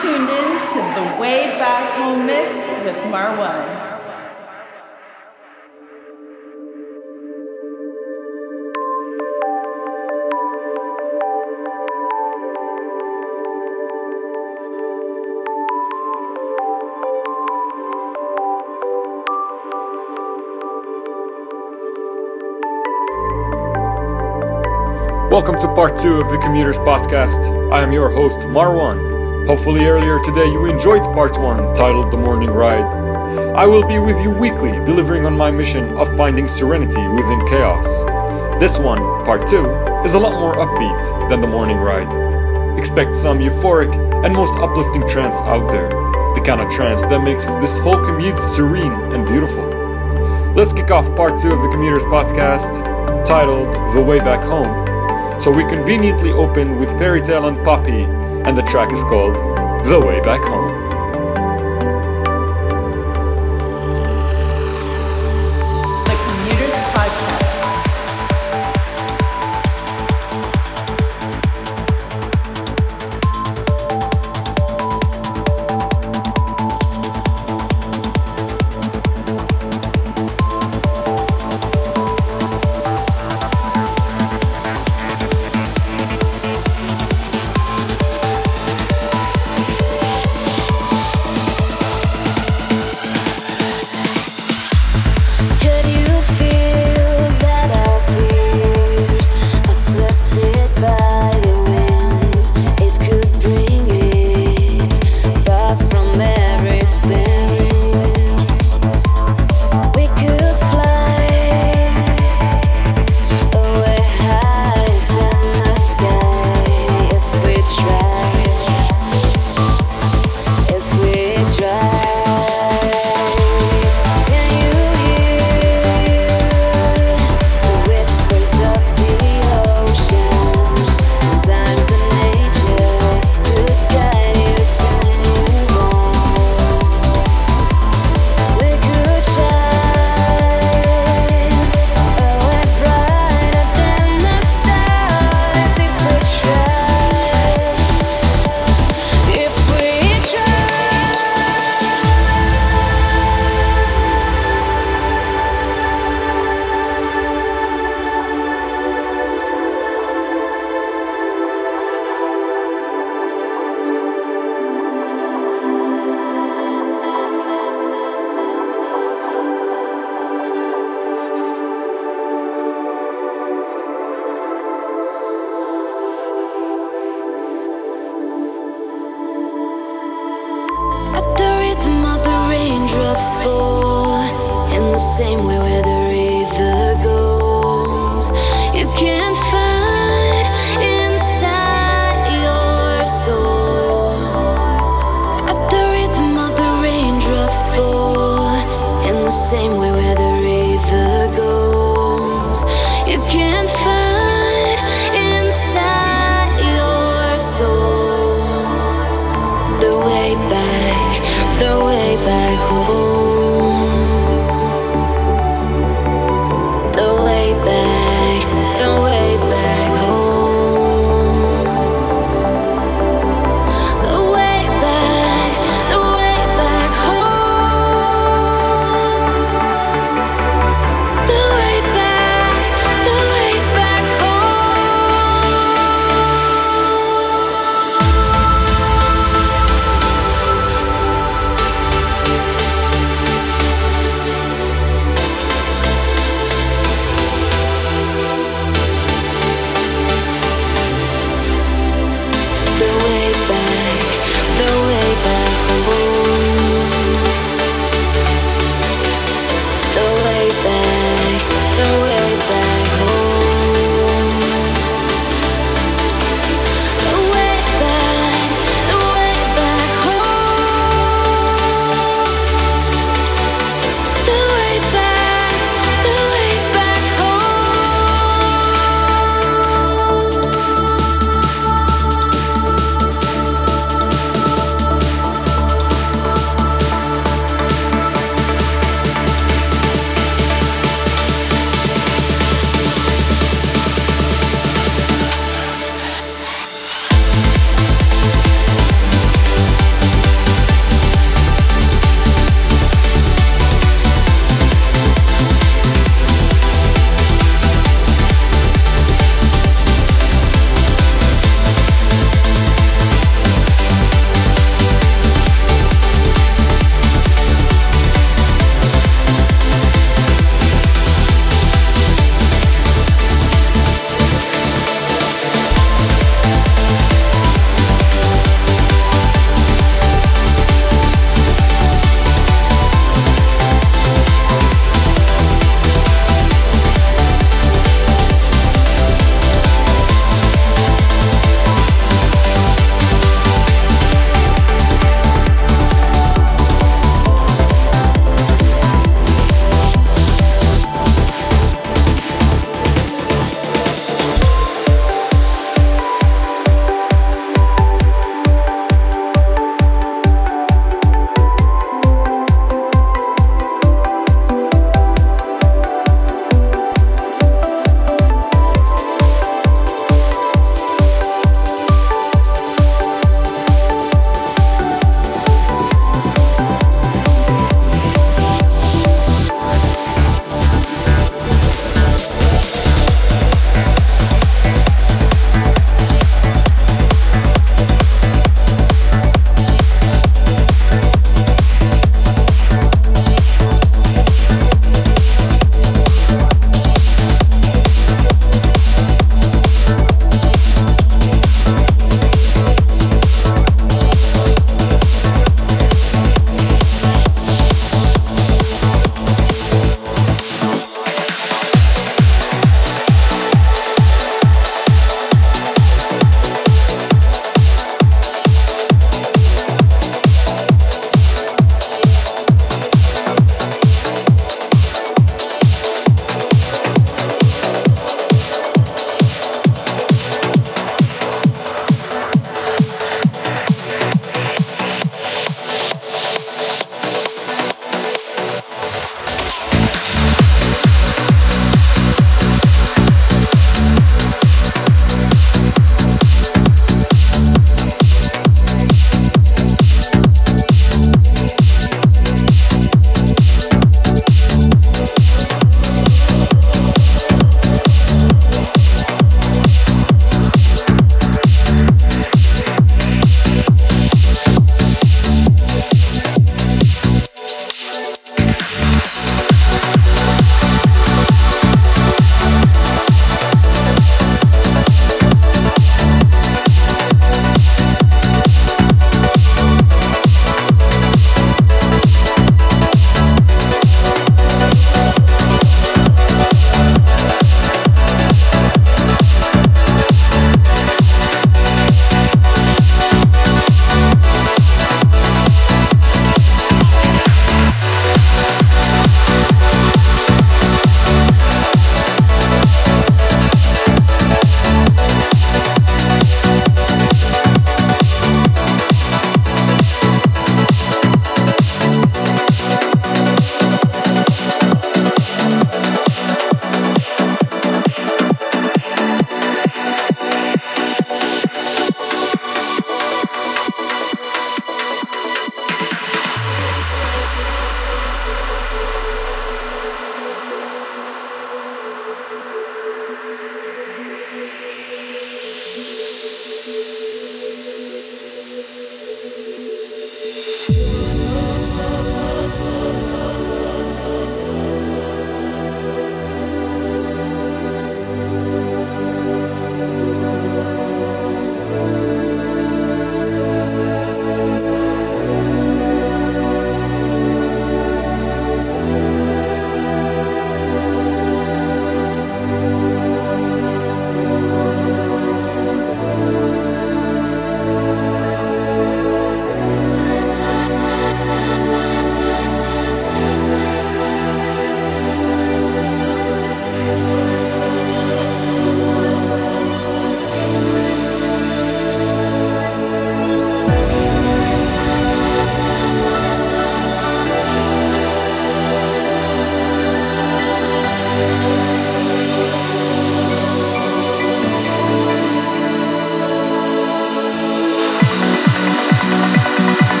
tuned in to the Way Back Home Mix with Marwan. Welcome to part two of the Commuters Podcast. I am your host, Marwan. Hopefully, earlier today you enjoyed part one, titled The Morning Ride. I will be with you weekly, delivering on my mission of finding serenity within chaos. This one, part two, is a lot more upbeat than The Morning Ride. Expect some euphoric and most uplifting trance out there, the kind of trance that makes this whole commute serene and beautiful. Let's kick off part two of the Commuters Podcast, titled The Way Back Home so we conveniently open with Ferry Tayle and Poppy, and the track is called The Way Back Home. The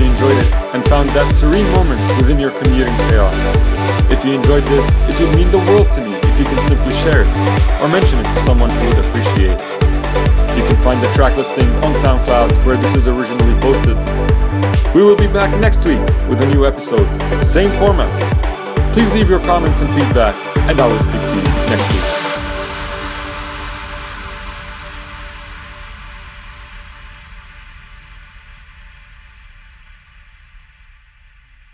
you enjoyed it and found that serene moment within your commuting chaos. If you enjoyed this, it would mean the world to me if you can simply share it or mention it to someone who would appreciate it. You can find the track listing on SoundCloud where this is originally posted. We will be back next week with a new episode, same format. Please leave your comments and feedback, and I will speak to you next week.